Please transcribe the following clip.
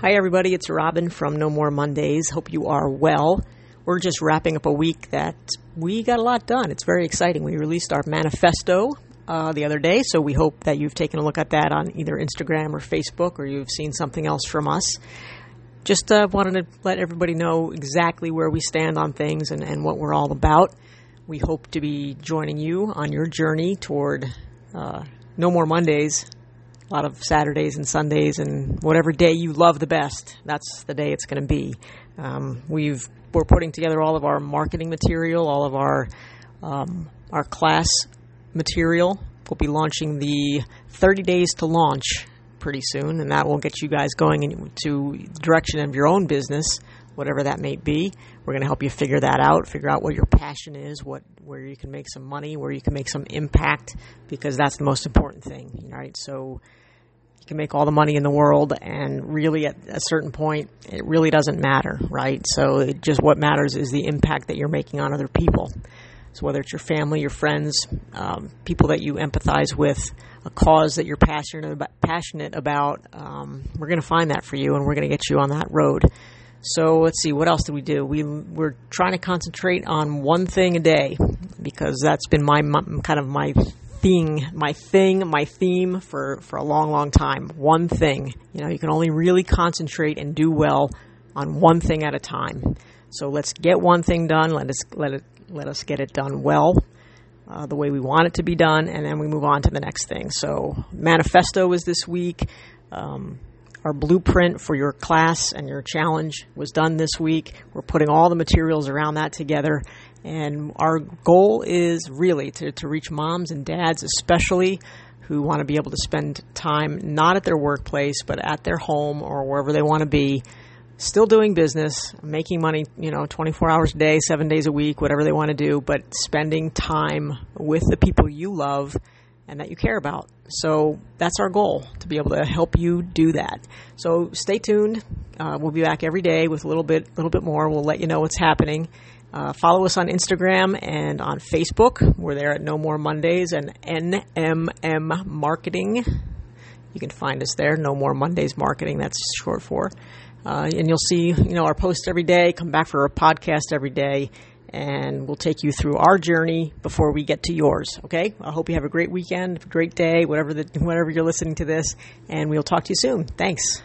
Hi, everybody. It's Robin from No More Mondays. Hope you are well. We're just wrapping up a week that we got a lot done. It's very exciting. We released our manifesto uh, the other day, so we hope that you've taken a look at that on either Instagram or Facebook or you've seen something else from us. Just uh, wanted to let everybody know exactly where we stand on things and, and what we're all about. We hope to be joining you on your journey toward uh, No More Mondays a lot of Saturdays and Sundays and whatever day you love the best. That's the day it's going to be. Um, we've we're putting together all of our marketing material, all of our um, our class material. We'll be launching the 30 days to launch pretty soon, and that will get you guys going into direction of your own business, whatever that may be. We're going to help you figure that out, figure out what your passion is, what where you can make some money, where you can make some impact, because that's the most important thing, right? So you can make all the money in the world, and really at a certain point, it really doesn't matter, right? So it just what matters is the impact that you're making on other people. So whether it's your family, your friends, um, people that you empathize with, a cause that you're passionate about, passionate about, um, we're going to find that for you, and we're going to get you on that road. So let's see, what else did we do? We we're trying to concentrate on one thing a day because that's been my, my kind of my thing, my thing, my theme for for a long, long time. One thing. You know, you can only really concentrate and do well on one thing at a time. So let's get one thing done. Let us let it let us get it done well. Uh, the way we want it to be done, and then we move on to the next thing. So, manifesto was this week. Um, our blueprint for your class and your challenge was done this week. We're putting all the materials around that together. And our goal is really to, to reach moms and dads, especially who want to be able to spend time not at their workplace, but at their home or wherever they want to be, still doing business, making money, you know, 24 hours a day, seven days a week, whatever they want to do, but spending time with the people you love and that you care about. So that's our goal to be able to help you do that. So stay tuned. Uh, we'll be back every day with a little bit, little bit more. We'll let you know what's happening. Uh, follow us on Instagram and on Facebook. We're there at No More Mondays and NMM Marketing. You can find us there. No More Mondays Marketing. That's short for. Uh, and you'll see, you know, our posts every day. Come back for our podcast every day and we'll take you through our journey before we get to yours. Okay? I hope you have a great weekend, a great day, whatever the whatever you're listening to this, and we'll talk to you soon. Thanks.